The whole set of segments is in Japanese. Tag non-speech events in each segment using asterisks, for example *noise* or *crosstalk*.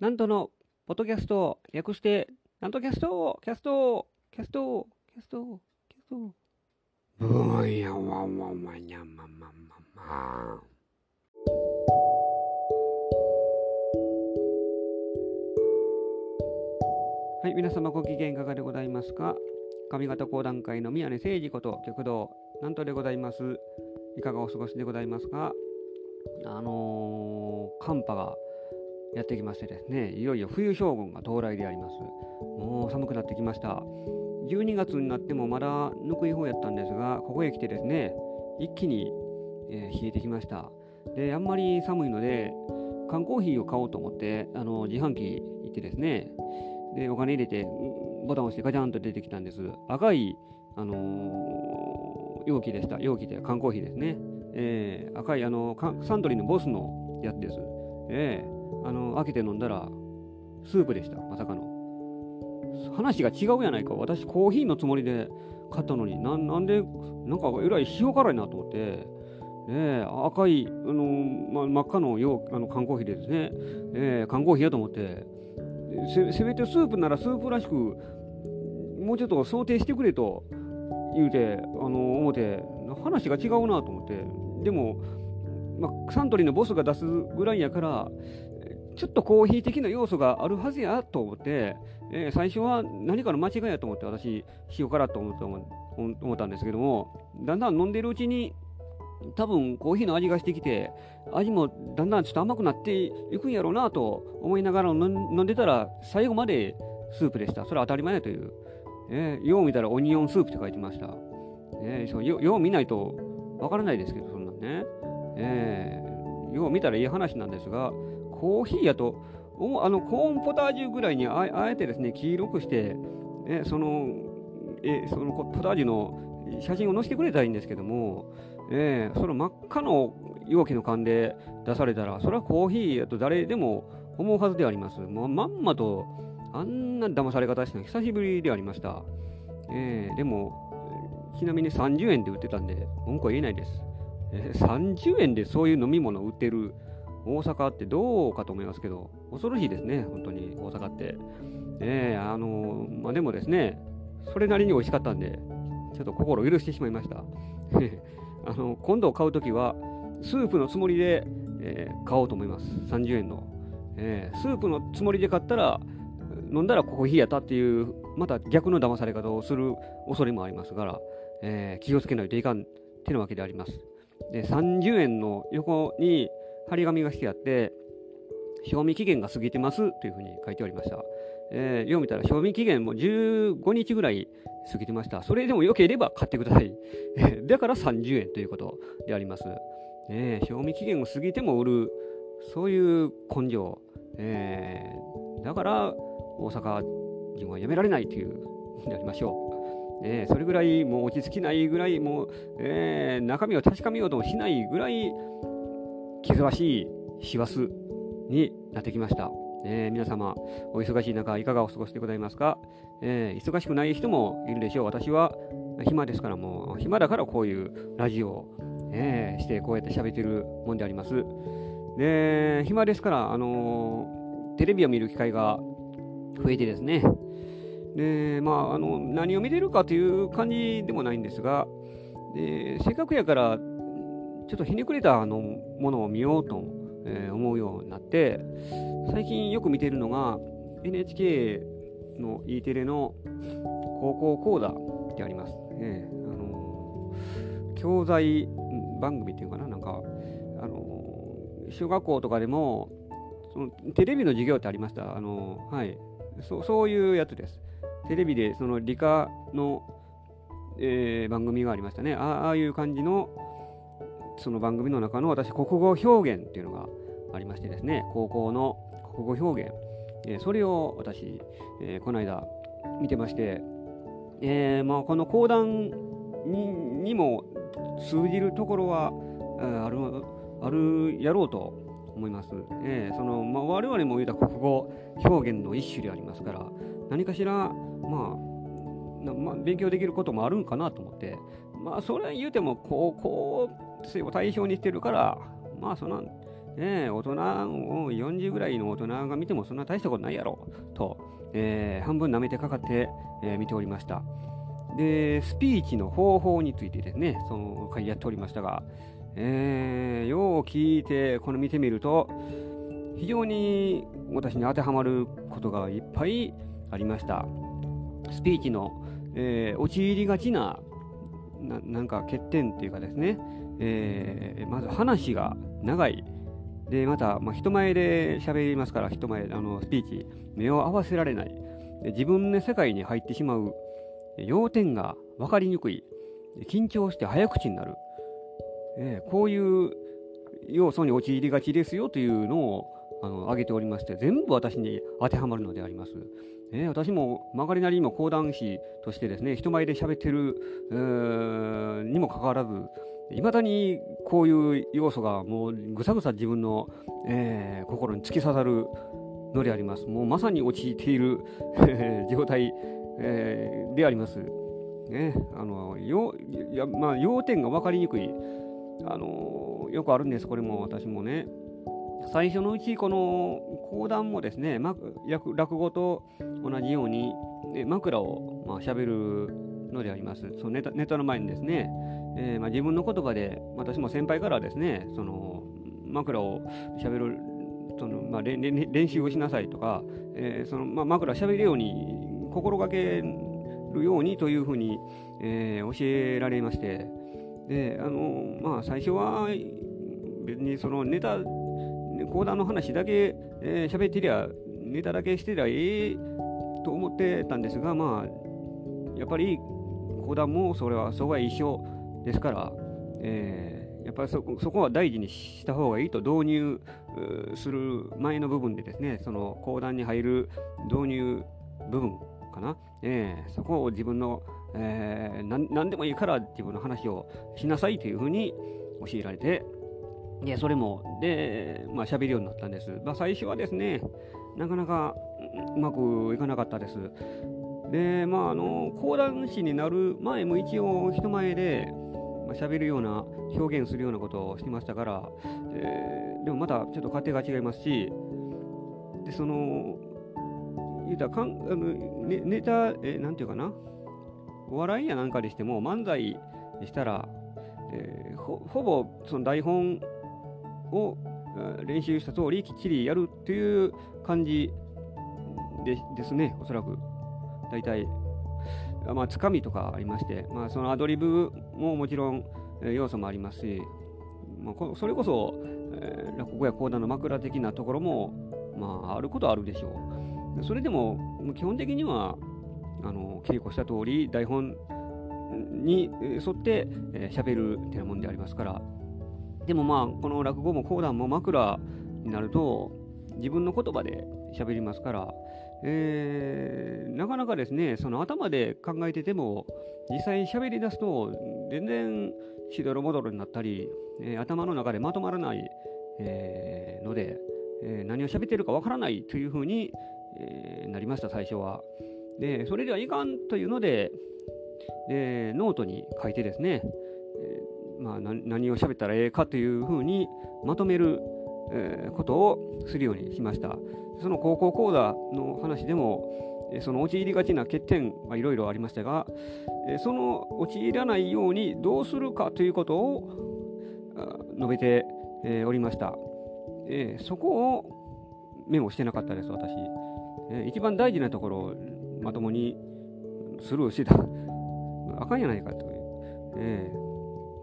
南斗の、ポッドキャスト、略して、南斗キャスト、キャスト、キャスト、キャスト、キャスト。ブーンやわわわにゃまままま。はい、皆様ご機嫌いかがでございますか？上方講談界の宮根誠司こと旭堂南斗でございますいかがお過ごしでございますか？あのー寒波がやってきましてですねいよいよ冬将軍が到来であります。もう寒くなってきました。12月になってもまだぬくい方やったんですがここへ来てですね一気に、えー冷えてきました。であんまり寒いので缶コーヒーを買おうと思ってあの自販機行ってですねでお金入れてボタンを押してガチャンと出てきたんです。赤い、あのー容器でした。容器で缶コーヒーですね、えー赤いあのサントリーのボスのやつです。ええあの開けて飲んだらスープでしたまさかの。話が違うやないか。私コーヒーのつもりで買ったのになんでなんかえらい塩辛いなと思って、ええ赤い、あのま、真っ赤の容あの缶コーヒーでですね、ええ缶コーヒーやと思って。せせめてスープならスープらしくもうちょっと想定してくれと言うてあの思って。話が違うなと思って。でも、ま、サントリーのボスが出すぐらいやからちょっとコーヒー的な要素があるはずやと思って、えー最初は何かの間違いやと思って私塩辛と思った思ったんですけどもだんだん飲んでるうちに多分コーヒーの味がしてきて味もだんだんちょっと甘くなっていくんやろうなと思いながら飲んでたら最後までスープでした。それは当たり前という、えーよう見たらオニオンスープって書いてました、えーそうよよう見ないとわからないですけどそんなんね、えーよう見たらいい話なんですがコーヒーやとあのコーンポタージュぐらいにああえてですね黄色くして、えそのえそのポタージュの写真を載せてくれたらいいんですけども、えーその真っ赤の容器の缶で出されたらそれはコーヒーやと誰でも思うはずであります。もうまんまとあんな騙され方したの久しぶりでありました、えーでもちなみに30円で売ってたんで文句は言えないです、えー30円でそういう飲み物売ってる大阪ってどうかと思いますけど、恐ろしいですね、本当に大阪って。ええあのまあ、でもですね、それなりに美味しかったんで、ちょっと心を許してしまいました。*laughs* あの今度買うときは、スープのつもりで、えー買おうと思います。30円の、えースープのつもりで買ったら、飲んだらコーヒーやったっていう、また逆の騙され方をする恐れもありますから、えー気をつけないといかんってなわけであります。で、30円の横に、張り紙がしてあって、賞味期限が過ぎてますというふうに書いておりました。えー、よう見たら賞味期限も15日ぐらい過ぎてました。それでも良ければ買ってください。えだから30円ということであります。えー賞味期限を過ぎても売る、そういう根性。えーだから大阪人はやめられないというになりましょう。えーそれぐらいもう落ち着きないぐらいもう、えー中身を確かめようともしないぐらい気ぜわしい師走になってきました。えー皆様、お忙しい中、いかがお過ごしでございますか、えー忙しくない人もいるでしょう。私は暇ですから、もう暇だからこういうラジオを、えーして、こうやって喋ってるもんであります。で、暇ですから、あのテレビを見る機会が増えてですね、で、まあ、あの、何を見てるかという感じでもないんですが、でせっかくやから、ちょっとひねくれたあのものを見ようと、え思うようになって、最近よく見てるのが、NHK の E テレの高校講座ってあります。えーあのー教材番組っていうかな、なんか、あのー小学校とかでも、そのテレビの授業ってありました。あのーはいそ。そういうやつです。テレビでその理科の、え番組がありましたね。ああいう感じのその番組の中の私、国語表現っていうのがありましてですね、高校の国語表現、えーそれを私、えーこの間見てまして、えーまあ、この講談にも通じるところはあるあるやろうと思います。えーそのまあ、我々も言うた国語表現の一種でありますから、何かしら、まあ、まあ、勉強できることもあるんかなと思って、まあ、それ言うても高校生を対象にしてるから、まあ、そんな、え、大人を40ぐらいの大人が見てもそんな大したことないやろと、えー、半分舐めてかかって、えー、見ておりました。で、スピーチの方法についてですね、その回やっておりましたが、えー、よう聞いて、この見てみると、非常に私に当てはまることがいっぱいありました。スピーチの、えー、陥りがちなななんか欠点っていうかですね、えー、まず話が長い。で、また、まあ、人前で喋りますから、人前、あのスピーチ、目を合わせられない。で自分の世界に入ってしまう。要点が分かりにくい。緊張して早口になる。えー、こういう要素に陥りがちですよというのをあの挙げておりまして、全部私に当てはまるのであります。えー、私も曲がりなりにも講談師としてですね、人前で喋ってるにもかかわらず、いまだにこういう要素がもうぐさぐさ自分の、えー、心に突き刺さるのであります。もうまさに陥っている *laughs* 状態、えー、であります。ね、あの要やまあ、要点が分かりにくい、あのよくあるんです、これも私もね。最初のうち、この講談もですね、ま落語と同じように、枕をまあ喋るのであります。そのネタネタの前にですね、えーまあ、自分の言葉で、私も先輩からですね、その枕を喋るその、まあ、練習をしなさいとか、えーそのまあ、枕喋るように心がけるようにというふうに、えー、教えられまして、であのまあ、最初は別にそのネタ講談の話だけ喋、えー、ってりゃ、ネタだけしてりゃええと思ってたんですが、まあ、やっぱり講談もそれはそこは一緒ですから、えー、やっぱりそこは大事にした方がいいと導入する前の部分でですね、その講談に入る導入部分かな、えー、そこを自分の、えー、何でもいいから自分の話をしなさいというふうに教えられて、で、それも、で、まあ、喋るようになったんです。まあ、最初はですね、なかなかうまくいかなかったです。で、まあ、あの、講談師になる前も一応人前で、まあ、喋るような、表現するようなことをしてましたから、えー、でもまたちょっと家庭が違いますし、で、その、言うたらかんあの、ね、ネタ、えなんていうかな、お笑いやなんかでしても、漫才したら、えー、ほほぼその台本を練習した通りきっちりやるっていう感じでですね、おそらく。大体、まあ、つかみとかありまして、まあ、そのアドリブももちろん、要素もありますし、まあ、それこそ、えー、落語や講談の枕的なところも、まあ、あることはあるでしょう。それでも、基本的には、あの稽古した通り、台本に沿って喋、えー、るってなもんでありますから、でもまあ、この落語も講談も枕になると、自分の言葉で喋りますから、えー、なかなかですね、その頭で考えてても、実際喋り出すと、全然しどろもどろになったり、えー、頭の中でまとまらない、えー、ので、え何を喋ってるかわからないというふうに、えなりました、最初は。で、それではいかんというので、でノートに書いてですね、まあ、何を喋ったらええかというふうにまとめる、えー、ことをするようにしました。その高校講座の話でも、その陥りがちな欠点はいろいろありましたが、その陥らないようにどうするかということを述べておりました。そこをメモしてなかったです、私。一番大事なところをまともにスルーしてた。*laughs* あかんやないかという。えー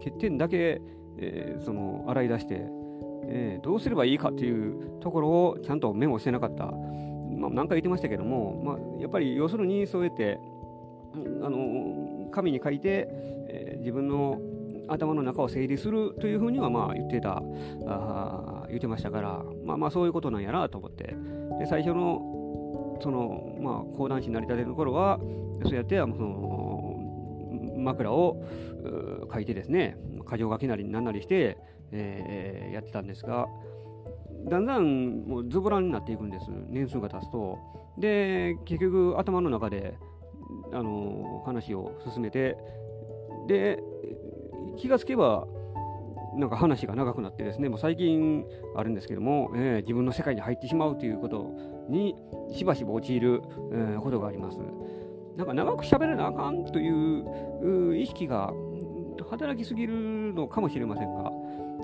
欠点だけ、えー、その洗い出して、えー、どうすればいいかというところをちゃんとメモしてなかった、まあ、何回言ってましたけども、まあ、やっぱり要するにそうやってあの紙に書いて、えー、自分の頭の中を整理するというふうにはまあ言ってた。あ言ってましたからまあまあそういうことなんやなと思って。で最初のそのまあ講談師になりたての頃はそうやってその枕を書いてですね、箇条書きなりなんなりして、えー、やってたんですが、だんだんもうズボラになっていくんです、年数が経つと。で、結局頭の中で、あの話を進めて、で、気がつけば、なんか話が長くなってですね、もう最近あるんですけども、えー、自分の世界に入ってしまうということにしばしば陥る、えー、ことがあります。なんか長く喋らなあかんという意識が働きすぎるのかもしれませんが、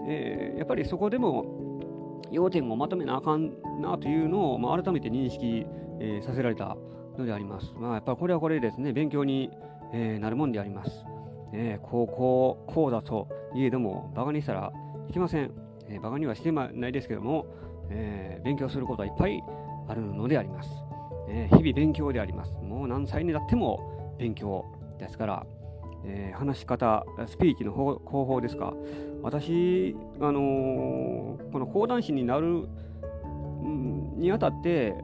えー、やっぱりそこでも要点をまとめなあかんなというのを、まあ、改めて認識、えー、させられたのであります。まあ、やっぱりこれはこれですね、勉強に、えー、なるもんであります。えー、こうこうこうだといえどもバカにしたらいけません、えー、バカにはしてないですけども、えー、勉強することはいっぱいあるのであります、えー、日々勉強でありますもう何歳になっても勉強ですから、えー、話し方スピーチの方法ですか？私、あのー、この講談師になるにあたって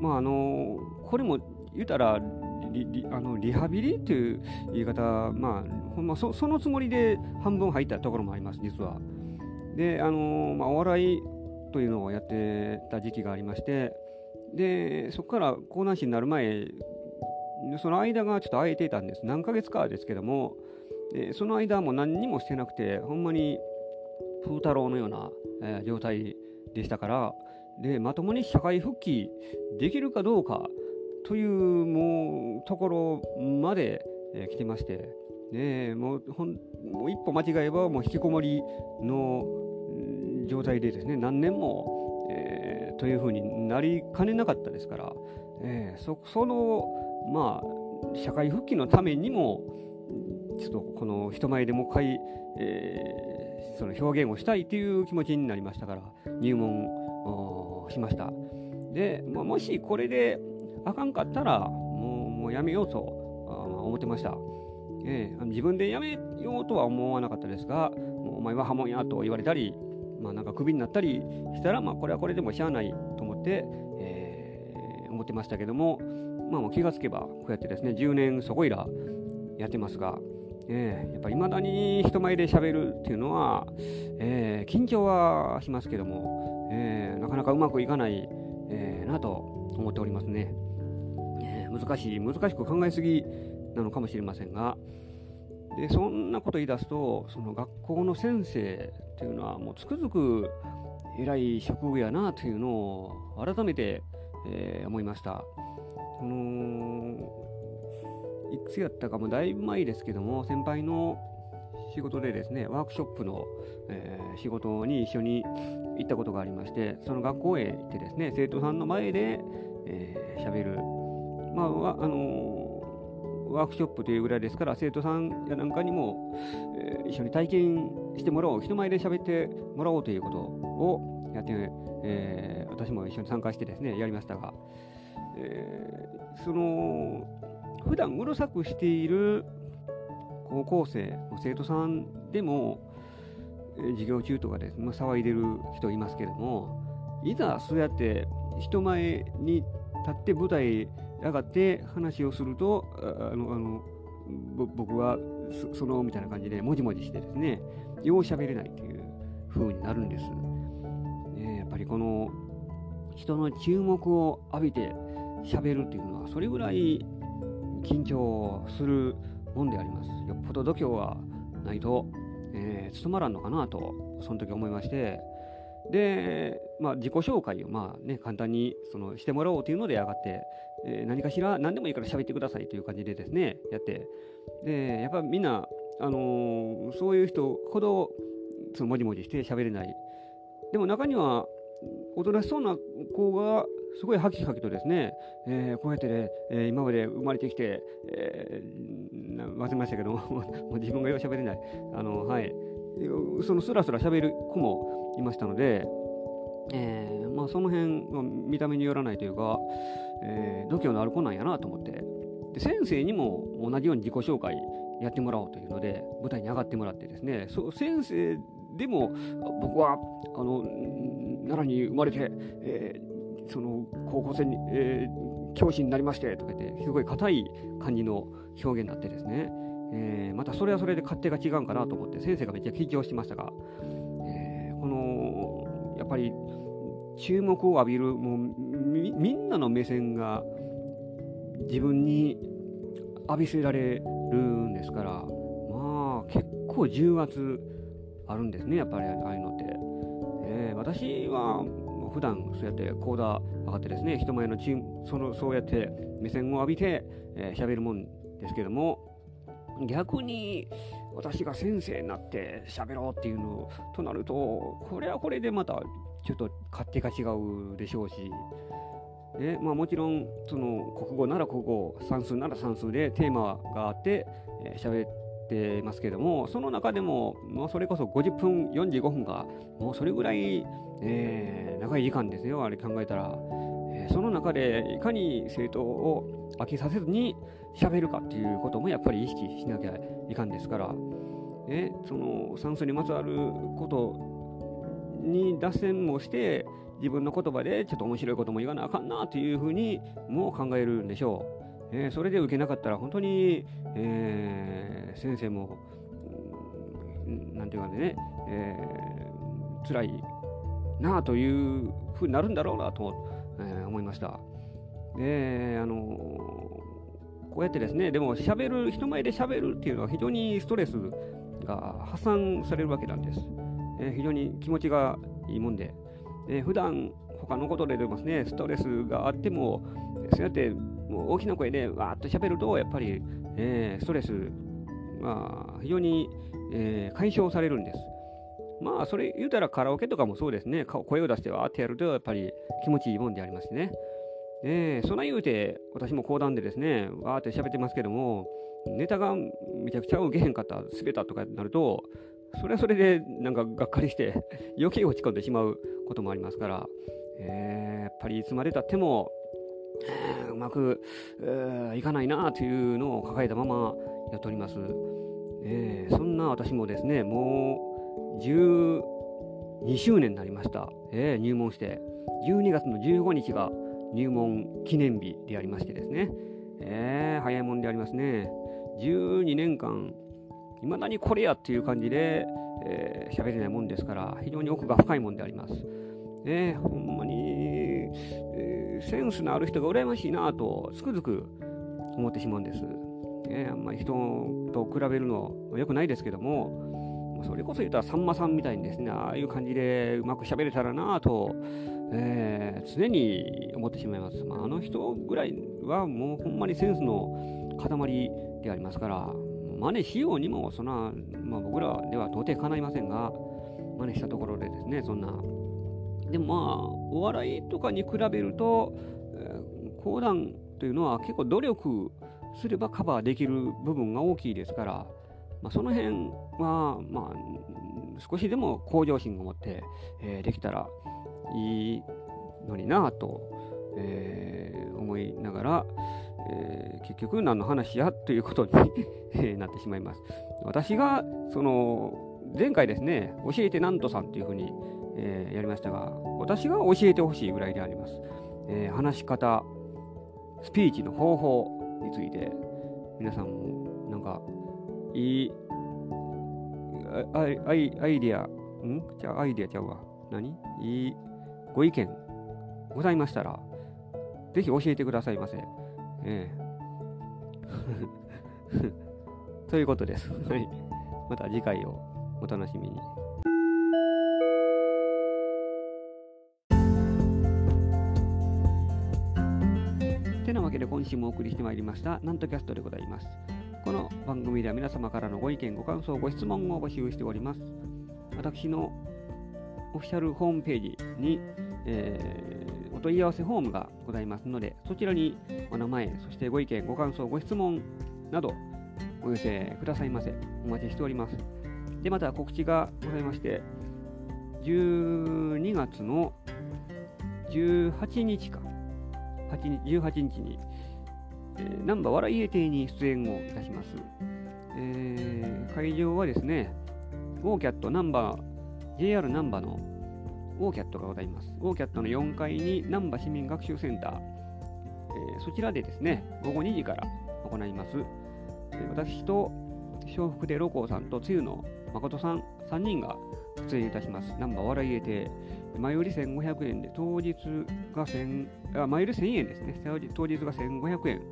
まああのー、これも言うたらリあのリハビリという言い方、まあ、そそのつもりで半分入ったところもあります、実は。で、あのまあ、お笑いというのをやってた時期がありまして、でそこから講談師になる前、その間がちょっと空いていたんです。何ヶ月かですけども、でその間も何にもしてなくて、ほんまに風太郎のような、え、状態でしたから、でまともに社会復帰できるかどうかというもうところまで、え、来てまして、ね、もうほんもう一歩間違えばもう引きこもりの状態でですね何年も、えー、というふうになりかねなかったですから、えー、そそのまあ社会復帰のためにもちょっとこの人前でもう一回、えー、その表現をしたいという気持ちになりましたから入門しました。で、まあ、もしこれであかんかったらもうもうやめようと思ってました、えー、自分でやめようとは思わなかったですがもうお前は破門やと言われたりまあなんかクビになったりしたらまあこれはこれでもしゃあないと思って、えー、思ってましたけどもまあもう気がつけばこうやってですね10年そこいらやってますがえー、やっぱり未だに人前で喋るっていうのは、えー、緊張はしますけども、えー、なかなかうまくいかない、えー、なと思っておりますね。難しい、難しく考えすぎなのかもしれませんが、でそんなこと言い出すと、その学校の先生っていうのは、もうつくづく偉い職業やなというのを改めて、えー、思いました。このいつやったかもだいぶ前ですけども、先輩の仕事でですね、ワークショップの、えー、仕事に一緒に行ったことがありまして、その学校へ行ってですね、生徒さんの前で喋、えー、る。まあ、あのワークショップというぐらいですから、生徒さんやなんかにも、えー、一緒に体験してもらおう、人前で喋ってもらおうということをやって、えー、私も一緒に参加してですね、やりましたが、えー、その、普段うるさくしている高校生の生徒さんでもえ、授業中とかで、まあ、騒いでる人いますけども、いざそうやって人前に立って舞台上がって話をすると、あの、あの僕はそのみたいな感じでもじもじしてですね、よう喋れないという風になるんです。ね、やっぱりこの人の注目を浴びて喋るっていうのは、それぐらい緊張するもんであります。よっぽど度胸はないと、えー、務まらんのかなと、その時思いまして、で、まあ、自己紹介をまあ、ね、簡単にそのしてもらおうというので上がって、えー、何かしら何でもいいから喋ってくださいという感じでですねやって。でやっぱみんな、あのー、そういう人ほどそのもじもじして喋れない。でも中にはおとなしそうな子がすごいハキハキとですね、えー、こうやってね、えー、今まで生まれてきて、えー、忘れましたけど *laughs* もう自分がよう喋れない。あのはい。そのスラスラ喋る子もいましたので、えーまあ、その辺は見た目によらないというか、えー、度胸のある子なんやなと思って。で先生にも同じように自己紹介やってもらおうというので舞台に上がってもらってですね。そ先生でも僕はあの奈良に生まれて、えー、その高校生に、えー、教師になりましてとか言ってすごい硬い感じの表現になってですね、えー、またそれはそれで勝手が違うかなと思って先生がめっちゃ緊張してましたが、えー、このやっぱり注目を浴びるもうみんなの目線が自分に浴びせられるんですからまあ結構重圧あるんですね、やっぱりああいうのって。えー、私は普段そうやってコーダー上がってですね、人前のチーム、そのそうやって目線を浴びて喋、えー、るもんですけども、逆に私が先生になって喋ろうっていうのとなると、これはこれでまたちょっと勝手が違うでしょうし、でまあ、もちろんその国語なら国語算数なら算数でテーマがあって喋、えー、ってますけどもその中でも、もうそれこそ50分45分がもうそれぐらい、えー、長い時間ですよあれ考えたら、えー、その中でいかに生徒を飽きさせずに喋るかっていうこともやっぱり意識しなきゃいかんですから、ね、その算数にまつわることに脱線もして自分の言葉でちょっと面白いことも言わなあかんなというふうにも考えるんでしょう。えー、それで受けなかったら本当に、えー、先生も、なんていうかね、えー、辛いなあというふうになるんだろうなと、えー、思いました。で、あのこうやってですね、でも喋る、人前で喋るっていうのは非常にストレスが発散されるわけなんです。えー、非常に気持ちがいいもんで、えー、普段他のことででもね、ストレスがあっても、そうやってもう大きな声でわーっと喋ると、やっぱり、えー、ストレスが非常に、えー、解消されるんです。まあ、それ言うたらカラオケとかもそうですね、声を出してわーってやると、やっぱり気持ちいいもんでありますね。えー、そんな言うて、私も講談でですね、わーって喋ってますけども、ネタがめちゃくちゃ受けへんかった、滑ったとかになると、それはそれでなんかがっかりして余計落ち込んでしまうこともありますから、えー、やっぱりいつまでたっても、うまく、いかないなというのを抱えたままやっております。えー、そんな私もですね、もう12周年になりました。えー、入門して、12月の15日が入門記念日でありましてですね、えー、早いもんでありますね。12年間いまだにこれやっていう感じで喋、えー、れないもんですから、非常に奥が深いもんであります。ね、ほんまに、センスのある人が羨ましいなとつくづく思ってしまうんです。ね、あんまり人と比べるの良くないですけども、それこそ言ったらさんまさんみたいにですね、ああいう感じでうまく喋れたらなと、えー、常に思ってしまいます。まあ、あの人ぐらいはもうほんまにセンスの塊でありますから、真似しようにも、そんな、まあ、僕らでは到底かないませんが、真似したところでですね、そんな。でもまあ、お笑いとかに比べると、えー、講談というのは結構努力すればカバーできる部分が大きいですから、まあ、その辺は、まあ、少しでも向上心を持って、えー、できたらいいのになと、えー、思いながら、えー、結局何の話やということになってしまいます。私がその前回ですね、教えてなんとさんというふうに、えー、やりましたが、私が教えてほしいぐらいであります。えー、話し方、スピーチの方法について、皆さんもなんかいいアイアイディア、ん？じゃあアイディアちゃうわ。何？いいご意見ございましたら、ぜひ教えてくださいませ。ええ。*laughs* ということです。はい。また次回をお楽しみに。週もお送りしてまいりましたなんとキャストでございます。この番組では皆様からのご意見、ご感想、ご質問を募集しております。私のオフィシャルホームページに、えーお問い合わせフォームがございますので、そちらにお名前、そしてご意見、ご感想、ご質問などお寄せくださいませ。お待ちしております。で、また告知がございまして、12月の18日か、8日18日に、えー、ナンバー笑い家亭に出演をいたします。えー、会場はですね、ゴーキャットナンバー、JR ナンバーのオーキャットがございます。オーキャットの4階に南波市民学習センター、えー、そちらでですね、午後2時から行います。えー、私と笑福でロコさんとつゆの誠さん3人が出演いたします。ナンバー笑い入れて、前売り1500円で、当日が1000、あ、前売り1000円ですね。当日が1500円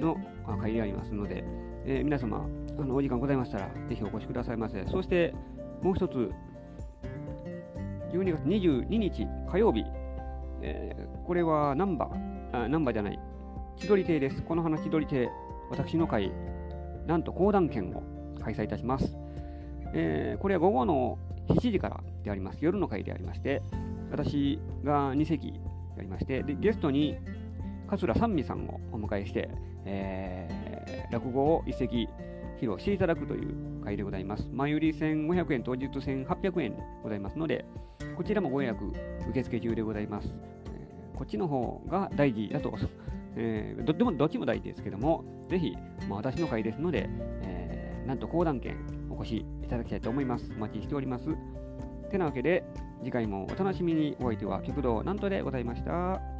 の会でありますので、えー、皆様、あのお時間ございましたら、ぜひお越しくださいませ。そして、もう一つ、12月22日火曜日、えー、これはナンバー、あナンバーじゃない、千鳥亭です。この花千鳥亭、私の会、なんと講談券を開催いたします。えー、これは午後の7時からであります。夜の会でありまして、私が2席やりまして、でゲストに桂三味さんをお迎えして、えー、落語を一席披露していただくという会でございます。前売り1500円、当日1800円でございますので、こちらもご予約受付中でございます。えー、こっちの方が大事だと、えー、どっちもどっちも大事ですけども、ぜひ、まあ、私の会ですので、えー、なんと講談券お越しいただきたいと思います。お待ちしております。てなわけで、次回もお楽しみにお相手は極道なんとでございました。